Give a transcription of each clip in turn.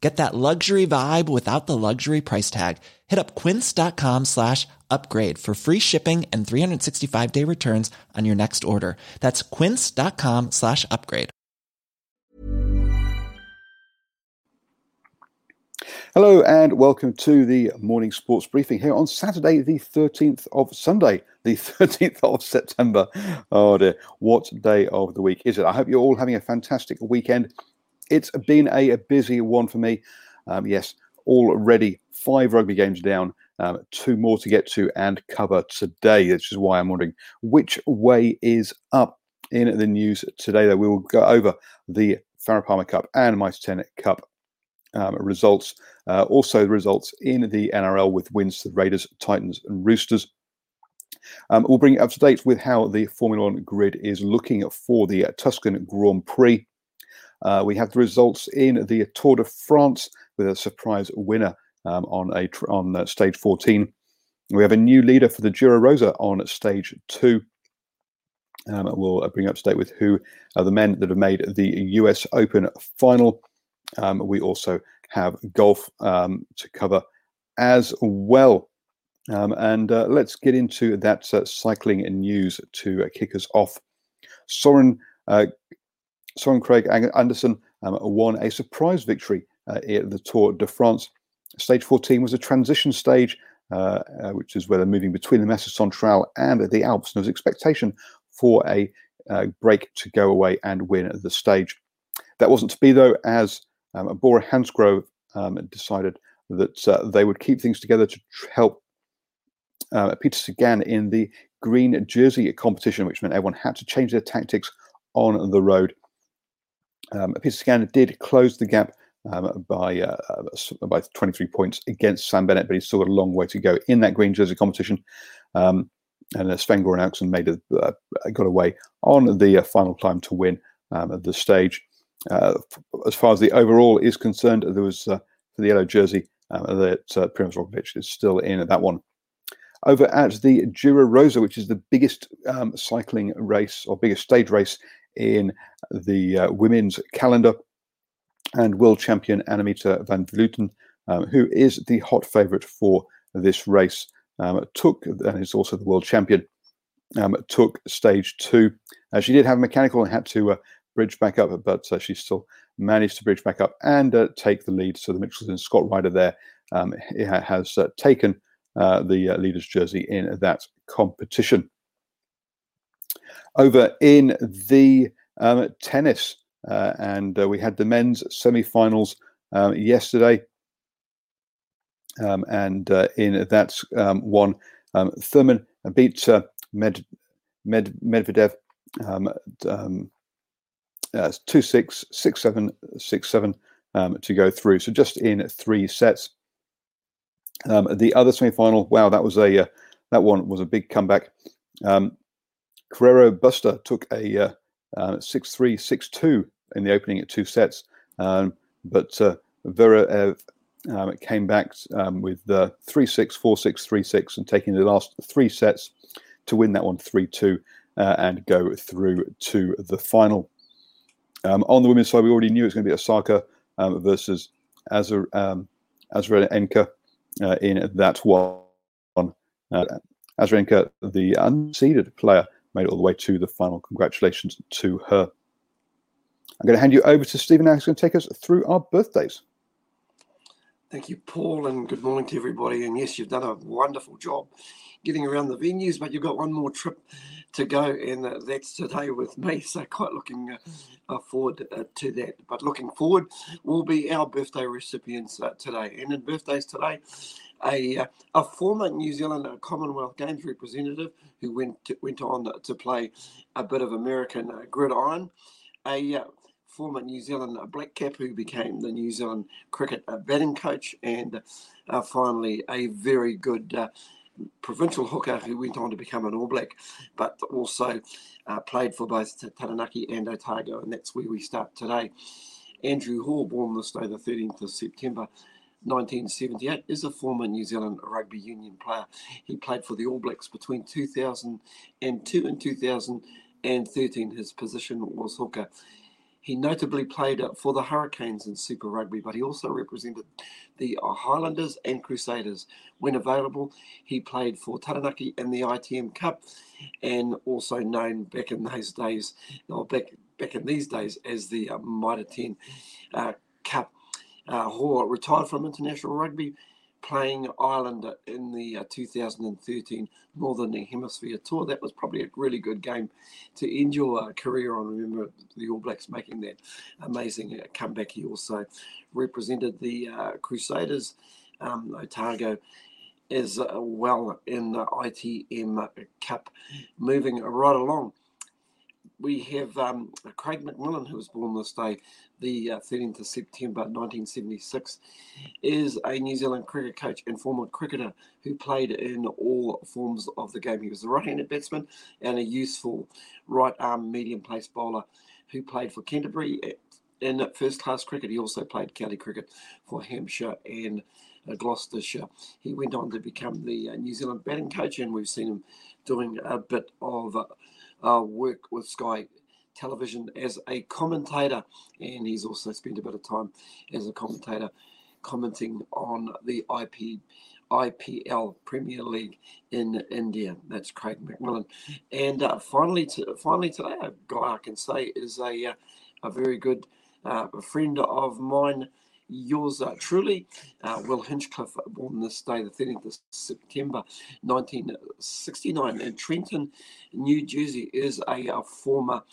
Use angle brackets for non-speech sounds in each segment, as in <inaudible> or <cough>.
Get that luxury vibe without the luxury price tag. Hit up quince.com slash upgrade for free shipping and 365 day returns on your next order. That's quince.com slash upgrade. Hello and welcome to the morning sports briefing here on Saturday, the 13th of Sunday, the <laughs> 13th of September. Oh dear, what day of the week is it? I hope you're all having a fantastic weekend. It's been a, a busy one for me. Um, yes, already five rugby games down, um, two more to get to and cover today, which is why I'm wondering which way is up in the news today. That we will go over the Farah Palmer Cup and Mitre 10 Cup um, results. Uh, also, the results in the NRL with wins to the Raiders, Titans, and Roosters. Um, we'll bring you up to date with how the Formula One grid is looking for the uh, Tuscan Grand Prix. Uh, we have the results in the Tour de France with a surprise winner um, on a on uh, stage 14. We have a new leader for the Giro Rosa on stage two. Um, we'll uh, bring up to date with who are the men that have made the US Open final. Um, we also have golf um, to cover as well. Um, and uh, let's get into that uh, cycling news to uh, kick us off. Soren, uh, Soren Kragh Andersen um, won a surprise victory uh, at the Tour de France. Stage 14 was a transition stage, uh, which is where they're moving between the Massif Central and the Alps. And there was expectation for a break to go away and win the stage. That wasn't to be, though, as um, Bora Hansgrohe um, decided that uh, they would keep things together to tr- help uh, Peter Sagan in the green jersey competition, which meant everyone had to change their tactics on the road. Um, Sagan did close the gap um, by uh, uh by 23 points against Sam Bennett, but he's still got a long way to go in that green jersey competition. Um, and uh, Sven Goran Eriksson made a, uh, got away on the uh, final climb to win um, the stage. Uh, as far as the overall is concerned, there was uh, for the yellow jersey that uh, Primoz Roglic is still in at that one. Over at the Giro Rosa, which is the biggest um, cycling race or biggest stage race in the uh, women's calendar, and world champion Annemiek van Vleuten, um, who is the hot favourite for this race, um, took and is also the world champion. Um, took stage two. Uh, she did have a mechanical and had to uh, bridge back up, but uh, she still managed to bridge back up and uh, take the lead. So the Mitchelton Scott rider there um, has uh, taken uh, the leader's jersey in that competition. Over in the um, tennis, uh, and we had the men's semi-finals um, yesterday. Um, and in that um, one, um, Thurman beat Med, Med, Medvedev um, uh, two six six seven six seven to go through. So just in three sets. The other semi-final, wow, that was a uh, that one was a big comeback. Um, Carreño Busta took a uh, uh, six three six two in the opening at two sets, um, but uh, Vera um, came back um, with uh, three six four six three six and taking the last three sets to win that one three two uh, and go through to the final. Um, on the women's side, we already knew it's going to be Osaka um, versus Azar, um, uh, in that one. Uh, Azarenka, the unseeded player, made it all the way to the final. Congratulations to her. I'm going to hand you over to Stephen now, who's going to take us through our birthdays. Thank you, Paul, and good morning to everybody. And yes, you've done a wonderful job getting around the venues, but you've got one more trip to go, and uh, that's today with me. <laughs> So, quite looking uh, uh, forward to that. But looking forward will be our birthday recipients today. And in birthdays today, a, uh, a former New Zealand Commonwealth Games representative who went to, went on to play a bit of American uh, gridiron, a uh, former New Zealand black cap who became the New Zealand cricket uh, batting coach, and finally a very good provincial hooker who went on to become an All Black, but also uh, played for both Taranaki and Otago, and that's where we start today. Andrew Hore, born this day, the 13th of September 1978, is a former New Zealand rugby union player. He played for the All Blacks between 2002 and 2013. His position was hooker. He notably played for the Hurricanes in Super Rugby, but he also represented the Highlanders and Crusaders. When available, he played for Taranaki in the ITM Cup and also known back in those days, or back, back in these days, as the uh, Mitre 10 uh, Cup. Uh, Hore retired from international rugby playing Ireland in the uh, 2013 Northern Hemisphere Tour. That was probably a really good game to end your uh, career on. Remember the All Blacks making that amazing uh, comeback. He also represented the uh, Crusaders, um, Otago, as uh, well in the ITM Cup. Moving right along we have um, Craig McMillan, who was born this day, the uh, 13th of September 1976, is a New Zealand cricket coach and former cricketer who played in all forms of the game. He was a right-handed batsman and a useful right-arm medium pace bowler who played for Canterbury in first-class cricket. He also played county cricket for Hampshire and uh, Gloucestershire. He went on to become the uh, New Zealand batting coach, and we've seen him doing a bit of uh, work with Sky television as a commentator, and he's also spent a bit of time as a commentator commenting on the IP. IPL Premier League in India. That's Craig McMillan. And uh, finally, to, finally today, a guy I can say is a uh, a very good uh, friend of mine. Yours uh, truly, uh, Will Hinchcliffe, born this day, the 13th of September 1969 in Trenton, New Jersey, is a, a former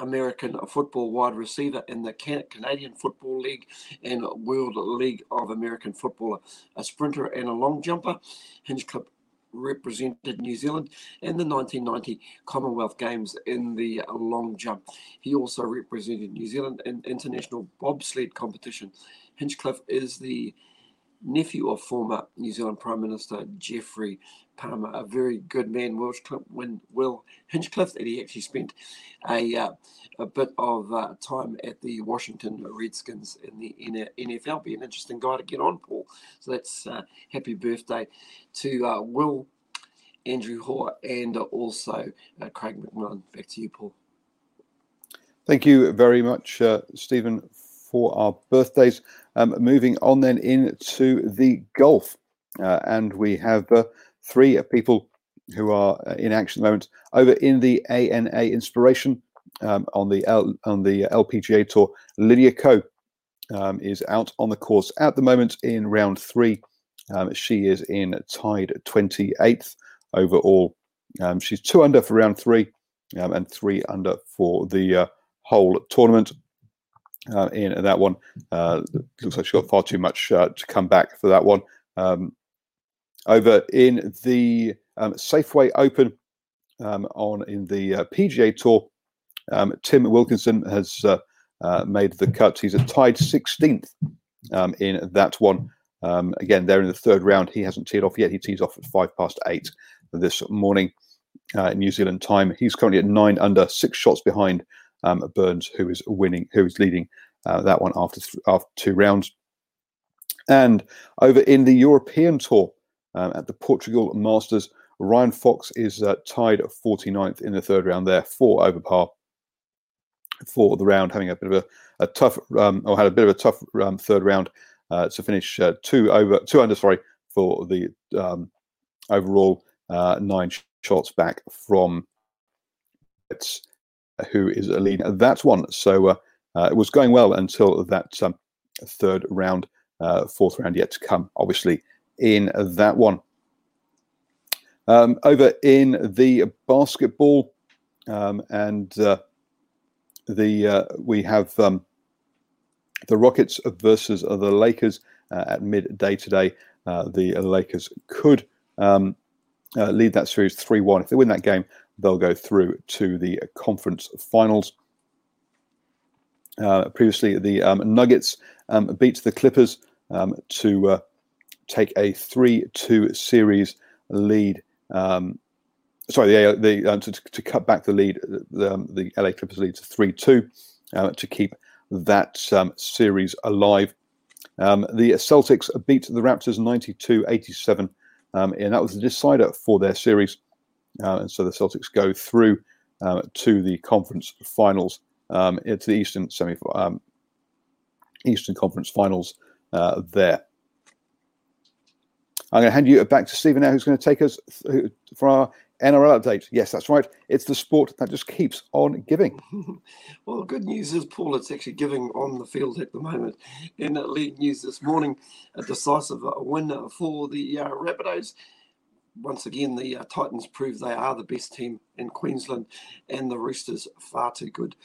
American football wide receiver in the Canadian Football League and World League of American Football, a sprinter and a long jumper. Hinchcliffe represented New Zealand in the 1990 Commonwealth Games in the long jump. He also represented New Zealand in international bobsled competition. Hinchcliffe is the nephew of former New Zealand Prime Minister Geoffrey Palmer, a very good man, Will Hinchcliffe, and he actually spent a, uh, a bit of uh, time at the Washington Redskins in the NFL. Be an interesting guy to get on, Paul. So that's uh, happy birthday to uh, Will, Andrew Hore, and also uh, Craig McMillan. Back to you, Paul. Thank you very much, uh, Stephen, for our birthdays. Um, moving on then into the golf. Uh, and we have uh, three people who are uh, in action at the moment over in the ANA Inspiration um, on the L, on the LPGA Tour. Lydia Ko um, is out on the course at the moment in round three. Um, she is in tied 28th overall. Um, she's two under for round three um, and three under for the uh, whole tournament uh, in that one. Uh, looks like she's got far too much uh, to come back for that one. Um, over in the um, Safeway Open um, on in the uh, PGA Tour, um, Tim Wilkinson has uh, uh, made the cut. He's a tied 16th um, in that one. Um, again, they're in the third round. He hasn't teed off yet. He tees off at five past eight this morning, in New Zealand time. He's currently at nine under, six shots behind um, Burns, who is winning, who is leading uh, that one after th- after two rounds. And over in the European Tour um, at the Portugal Masters, Ryan Fox is uh, tied at 49th in the third round there, four over par for the round, having a bit of a, a tough, um, or had a bit of a tough um, third round uh, to finish uh, two over, two under, sorry, for the um, overall uh, nine shots back from it's who is leading That's one. So uh, uh, it was going well until that um, third round, uh, fourth round yet to come, obviously, in that one. Um, over in the basketball, um, and uh, the uh, we have um, the Rockets versus the Lakers uh, at midday today. the Lakers could um, lead that series 3 1. If they win that game, they'll go through to the conference finals. Uh, previously, the um, Nuggets um, beat the Clippers um, to uh, take a 3 2 series lead. Um, sorry, the, the, uh, to, to, cut back the lead, the, um, the LA Clippers lead to 3 2 uh, to keep that series alive. the Celtics beat the Raptors 92 87, and that was the decider for their series. Uh, and so the Celtics go through uh, to the conference finals, um, to the Eastern semi, um, Eastern Conference Finals uh, there. I'm going to hand you back to Stephen now, who's going to take us for our NRL update. Yes, that's right. It's the sport that just keeps on giving. <laughs> well, good news is, Paul, it's actually giving on the field at the moment. In league news this morning, a decisive win for the uh, Rabbitohs once again, the uh, Titans prove they are the best team in Queensland, and the Roosters far too good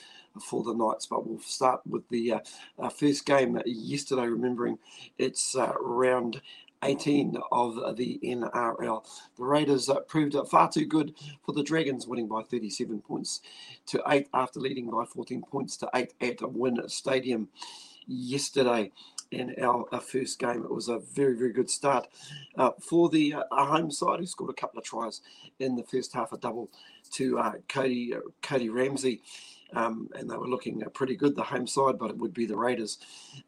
for the Knights. But we'll start with the uh, first game yesterday, remembering it's uh, round 18 of the NRL. The Raiders uh, proved far too good for the Dragons, winning by 37 points to 8 after leading by 14 points to 8 at Win Stadium yesterday in our, our, first game. It was a very, very good start uh, for the uh, home side, who scored a couple of tries in the first half, a double to uh, Cody uh, Cody Ramsey. Um, and they were looking uh, pretty good, the home side, but it would be the Raiders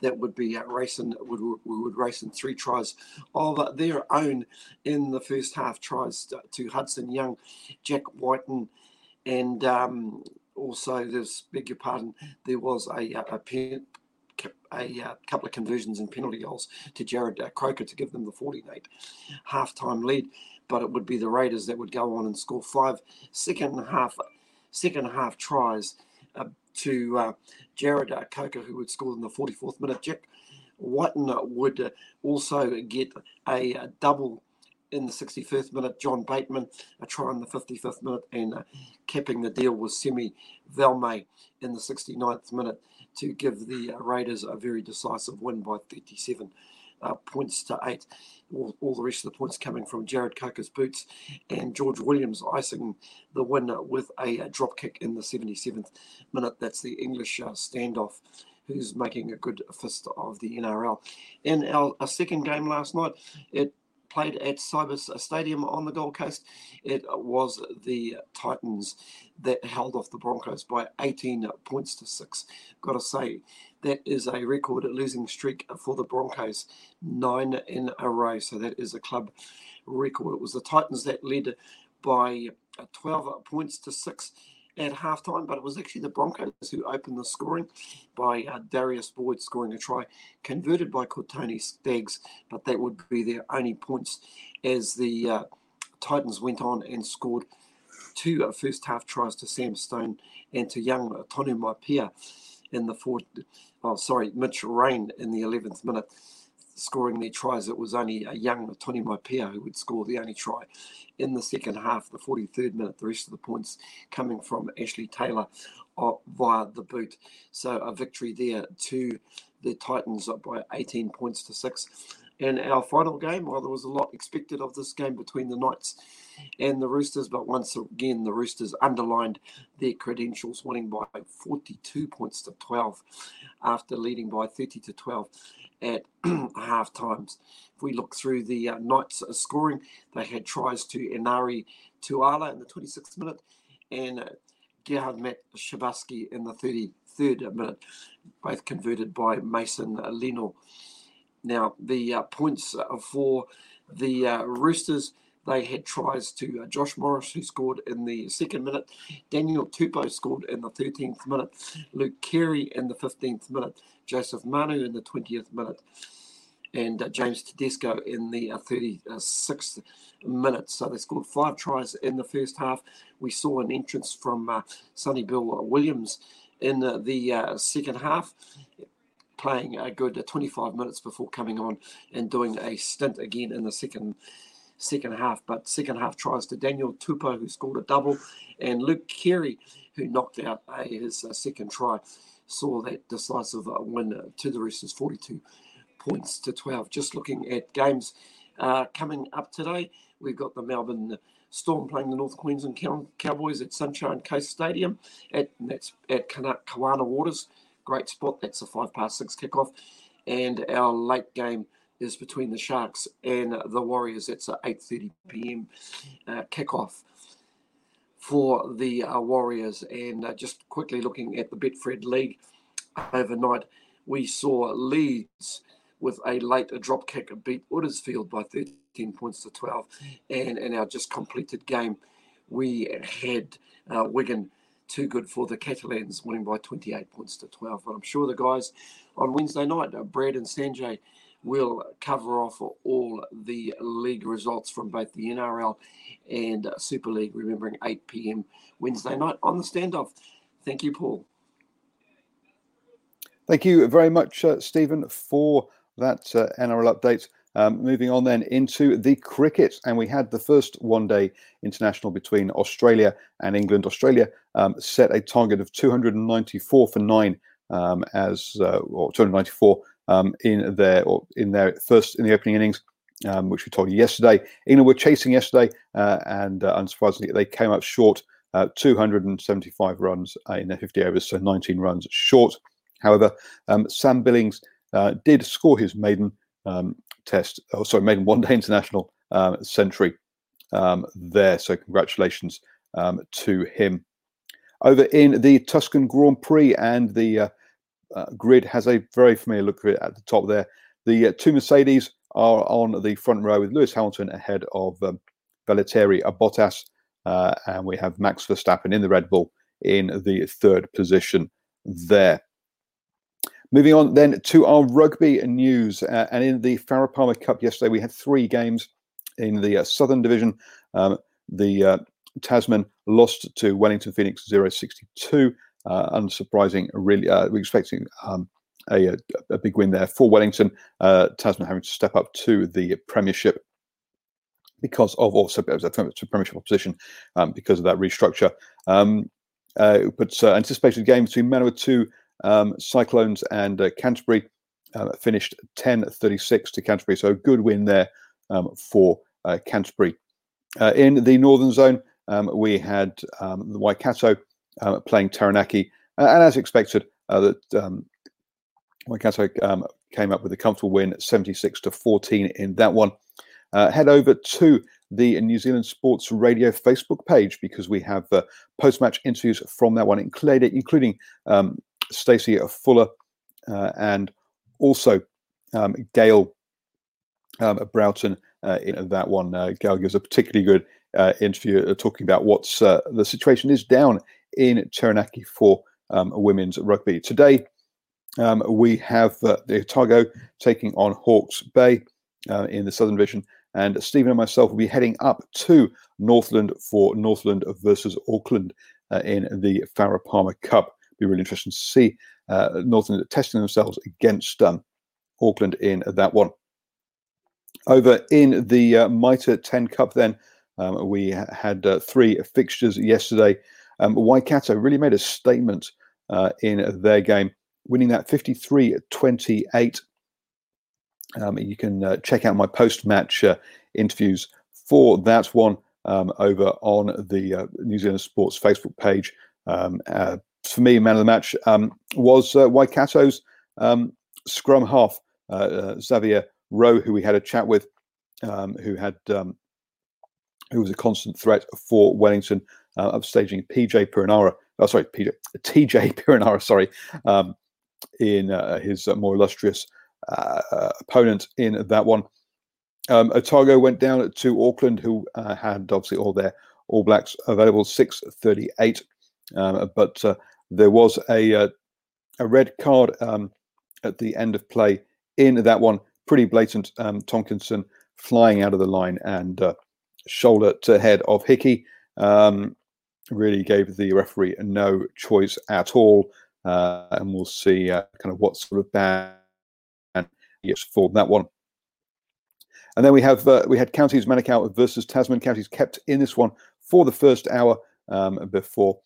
that would be uh, racing, would, would, race in three tries of their own in the first half. Tries to Hudson Young, Jack Wighton, and um, also, there's beg your pardon, there was a, a, a uh, couple of conversions and penalty goals to Jarrod uh, Croker to give them the 48 half-time lead. But it would be the Raiders that would go on and score five second half second half tries uh, to uh, Jarrod uh, Croker, who would score in the 44th minute. Jack Wighton would also get a, a double in the 61st minute, John Bateman, a try in the 55th minute, and uh, capping the deal was Semi Valemei in the 69th minute to give the Raiders a very decisive win by 37 uh, points to eight. All, all, the rest of the points coming from Jarrod Croker's boots and George Williams icing the win with a, a drop kick in the 77th minute. That's the English uh, standoff who's making a good fist of the NRL. In our, our second game last night, it played at Cbus Stadium on the Gold Coast. It was the Titans that held off the Broncos by 18 points to six. Got to say, that is a record losing streak for the Broncos, nine in a row. So that is a club record. It was the Titans that led by 12 points to six at halftime, but it was actually the Broncos who opened the scoring by uh, Darius Boyd scoring a try, converted by Kotoni Staggs, but that would be their only points as the uh, Titans went on and scored two uh, first half tries to Sam Stone and to young Tonu Maipea in the fourth, oh, sorry, Mitch Rein in the 11th minute scoring their tries. It was only a young Tony Maipea who would score the only try in the second half, the 43rd minute. The rest of the points coming from Ashley Taylor uh, via the boot. So a victory there to the Titans by 18 points to six. And our final game, while there was a lot expected of this game between the Knights and the Roosters, but once again, the Roosters underlined their credentials, winning by 42 points to 12 after leading by 30 to 12 at <clears throat> half times. If we look through the uh, Knights scoring, they had tries to Enari Tuala in the 26th minute and uh, Gerhard Matt Shabaski in the 33rd minute, both converted by Mason Lino. Now, the uh, points uh, for the uh, Roosters they had tries to uh, Josh Morris, who scored in the second minute. Daniel Tupou scored in the 13th minute. Luke Keary in the 15th minute. Joseph Manu in the 20th minute. and uh, James Tedesco in the 36th minute. So they scored five tries in the first half. We saw an entrance from uh, Sonny Bill Williams in the, the second half playing a good 25 minutes before coming on and doing a stint again in the second second half. But second half tries to Daniel Tupou, who scored a double, and Luke Keary, who knocked out uh, his uh, second try, saw that decisive uh, win uh, to the Roosters 42 points to 12. Just looking at games uh, coming up today, we've got the Melbourne. Storm playing the North Queensland Cowboys at Sunshine Coast Stadium. At that's at Kawana Waters great spot. That's a five past six kickoff. And our late game is between the Sharks and the Warriors. It's a 8.30 p.m. Uh, kickoff for the uh, Warriors. And uh, just quickly looking at the Betfred League overnight, we saw Leeds with a late drop kick beat Huddersfield by 13 points to 12. And in our just completed game, we had uh, Wigan too good for the Catalans, winning by 28 points to 12. But I'm sure the guys on Wednesday night, uh, Brad and Sanjay, will cover off all the league results from both the NRL and Super League, remembering 8 p.m. Wednesday night on the standoff. Thank you, Paul. Thank you very much, uh, Stephen, for that uh, NRL update. Um, moving on then into the cricket, and we had the first one day international between Australia and England. Australia um, set a target of 294 for nine um, as uh, or 294 um, in their or in their first in the opening innings. Um, which we told you yesterday. England were chasing yesterday, uh, and uh, unsurprisingly, they came up short, uh, 275 runs uh, in their 50 overs, so 19 runs short. However, um, Sam Billings uh, did score his maiden um, test, oh, sorry, maiden one day international um, century um, there. So, congratulations um, to him. Over in the Tuscan Grand Prix, and the uh, uh, grid has a very familiar look at the top there. The uh, two Mercedes are on the front row with Lewis Hamilton ahead of um, Valtteri Bottas, uh, and we have Max Verstappen in the Red Bull in the third position there. Moving on then to our rugby news. Uh, and in the Farah Palmer Cup yesterday, we had three games in the uh, Southern Division. Um, the uh, Tasman lost to Wellington Phoenix 062. Uh, unsurprising, really. Uh, we're expecting um, a, a, big win there for Wellington. Uh, Tasman having to step up to the Premiership because of also to Premiership opposition um, because of that restructure. Um, but anticipated game between Manawatu um, Cyclones and uh, Canterbury uh, finished 10-36 to Canterbury, so good win there um, for uh, Canterbury. Uh, in the Northern Zone, um, we had um, the Waikato uh, playing Taranaki, uh, and as expected, that um, Waikato um, came up with a comfortable win, 76 to 14 in that one. head over to the New Zealand Sports Radio Facebook page because we have uh, post-match interviews from that one, including, including um, Stacey Fuller, uh, and also um, Gail um, Broughton uh, in that one. Uh, Gail gives a particularly good uh, interview uh, talking about what's uh, the situation is down in Taranaki for um, women's rugby. Today, um, we have the Otago taking on Hawke's Bay in the Southern Division, and Stephen and myself will be heading up to Northland for Northland versus Auckland in the Farah Palmer Cup be really interesting to see uh, Northern testing themselves against um, Auckland in that one. Over in the uh, Mitre 10 Cup, then um, we had uh, three fixtures yesterday. Um, Waikato really made a statement uh, in their game, winning that 53 28. Um, you can uh, check out my post match uh, interviews for that one um, over on the uh, New Zealand Sports Facebook page. Uh, for me, man of the match um, was uh, Waikato's um, scrum half, uh, uh, Xavier Roe, who we had a chat with, um, who had um, who was a constant threat for Wellington, uh, upstaging PJ Perenara. Oh, sorry, PJ, TJ <laughs> Perenara. Sorry, um, in uh, his uh, more illustrious opponent in that one. Um, Otago went down to Auckland, who had obviously all their All Blacks available, six thirty-eight. Um, but uh, there was a uh, a red card um, at the end of play in that one pretty blatant. Um, Tonkinson flying out of the line and uh, shoulder to head of Hickey um, really gave the referee no choice at all. Uh, and we'll see uh, kind of what sort of ban yes for that one. And then we have uh, we had Counties Manukau versus Tasman. Counties kept in this one for the first hour um, before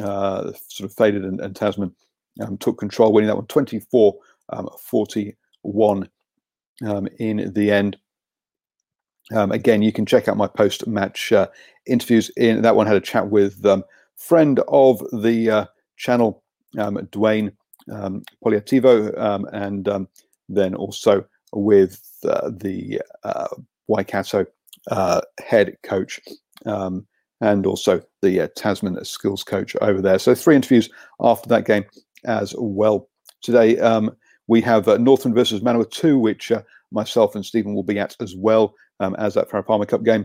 uh, sort of faded and, and Tasman um, took control, winning that one 24 um, 41 um, in the end. Um, again, you can check out my post match uh, interviews. In that one, had a chat with um, friend of the uh, channel, um, Dwayne um, Poliativo, um, and um, then also with uh, the uh, Waikato uh, head coach and also the uh, Tasman skills coach over there. So three interviews after that game as well. Today um, we have uh, Northland versus Manawatu, 2, which uh, myself and Stephen will be at as well um, as that Farah Palmer Cup game.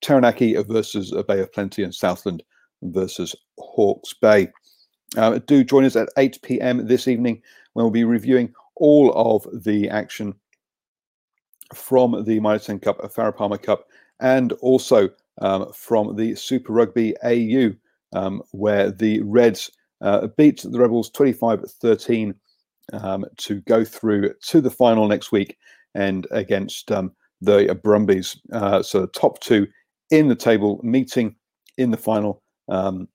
Taranaki versus Bay of Plenty and Southland versus Hawke's Bay. Uh, do join us at 8 p.m. this evening when we'll be reviewing all of the action from the Mitre 10 Cup, Farah Palmer Cup, and also um, from the Super Rugby AU, um, where the Reds uh, beat the Rebels 25 13 um, to go through to the final next week and against um, the Brumbies. Uh, so the top two in the table meeting in the final. Um,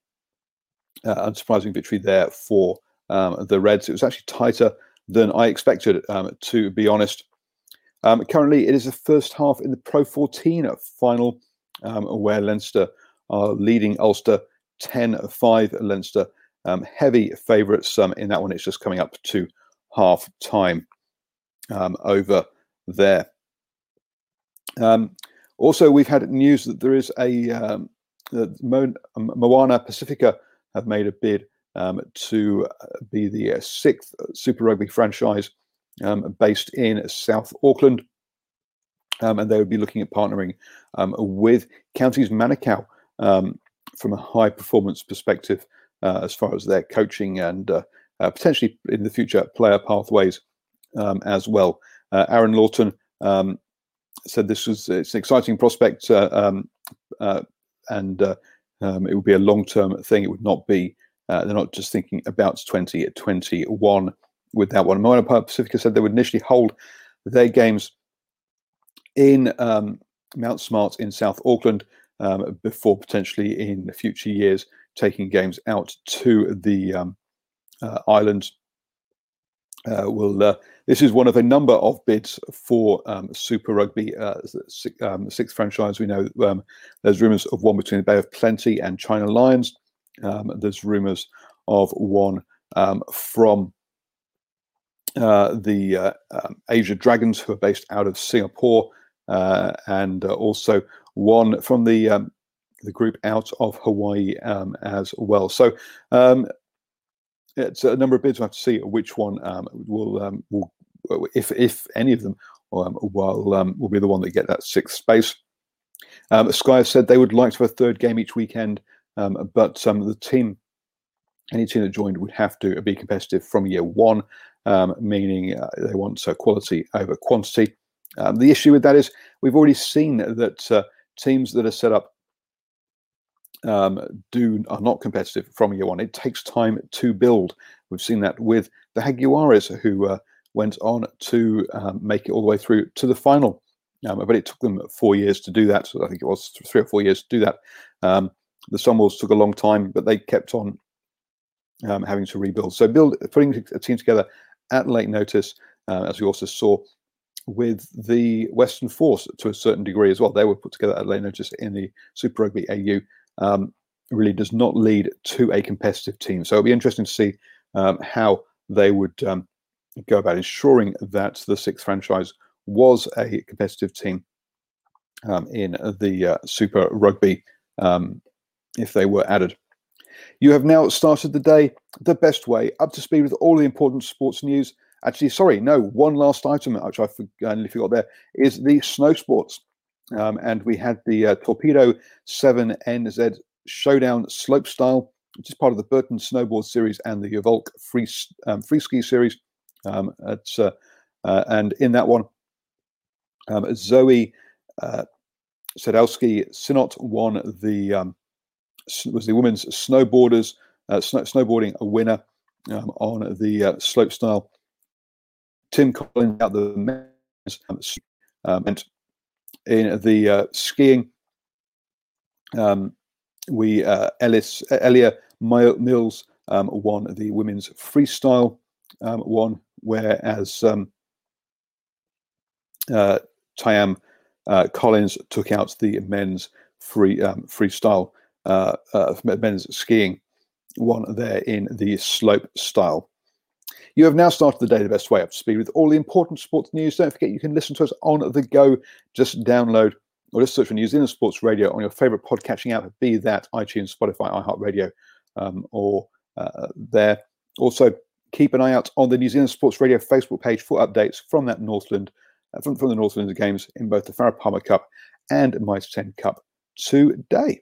uh, unsurprising victory there for um, the Reds. It was actually tighter than I expected, to be honest. currently, it is the first half in the Pro 14 final um, where Leinster are leading Ulster 10 5. Leinster um, heavy favourites um, in that one. It's just coming up to half time um, over there. Um, also, we've had news that there is a Mo- Moana Pacifica have made a bid to uh, be the uh, sixth Super Rugby franchise based in South Auckland um, and they would be looking at partnering um, with Counties Manukau um, from a high performance perspective uh, as far as their coaching and uh, uh, potentially in the future player pathways um, as well. Uh, Aaron Lawton um, said this was it's an exciting prospect uh, um, uh, and it would be a long term thing. It would not be they're not just thinking about 2021 with that one. Moana Pacifica said they would initially hold their games in um, Mount Smart in South Auckland um, before potentially in the future years taking games out to the um, uh, islands. Uh, will uh, this is one of a number of bids for um, Super Rugby, uh, um, sixth franchise. We know um, there's rumours of one between the Bay of Plenty and China Lions. there's rumours of one from uh, the uh, um, Asia Dragons, who are based out of Singapore, and uh, also one from the um, the group out of Hawaii um, as well. So um, it's a number of bids. We'll have to see which one um, will um, will if if any of them um, will um, will be the one that get that sixth space. Sky said they would like to have a third game each weekend, but the team, any team that joined would have to be competitive from year one, meaning uh, they want uh, quality over quantity. Um, the issue with that is we've already seen that uh, teams that are set up um, do are not competitive from year one. It takes time to build. We've seen that with the Jaguares, who uh, went on to um, make it all the way through to the final. Um, but it took them four years to do that. So I think it was three or four years to do that. Um, the Sunwolves took a long time, but they kept on um, having to rebuild. So build putting a team together at late notice, uh, as we also saw with the Western Force to a certain degree as well. They were put together at late notice in the Super Rugby AU. Um, really does not lead to a competitive team. So it'll be interesting to see um, how they would um, go about ensuring that the sixth franchise was a competitive team um, in the uh, Super Rugby um, if they were added. You have now started the day the best way, up to speed with all the important sports news Actually, sorry, no, one last item, which I forgot there, is the snow sports. Um, and we had the uh, Torpedo 7NZ Showdown Slopestyle, which is part of the Burton Snowboard Series and the Evolk Free, um, free Ski Series. Um, uh, Uh, and in that one, um, Zoe uh, Sadowski Synnott won the um, was the women's snowboarders uh, snow, snowboarding a winner um, on the uh, slope style. Tim Collins out the men's um, um and in the uh, skiing. Um, we uh, Ellis Elia Mills um, won the women's freestyle um, one, whereas um, uh, Tiarn uh, Collins took out the men's free um, freestyle uh, uh, men's skiing one there in the slope style. You have now started the day the best way up to speed with all the important sports news. Don't forget you can listen to us on the go. Just download or just search for New Zealand Sports Radio on your favorite podcatching app, be that iTunes, Spotify, iHeartRadio, um, or uh, there. Also, keep an eye out on the New Zealand Sports Radio Facebook page for updates from that Northland, uh, from, from the Northland games in both the Farah Palmer Cup and Mitre 10 Cup today.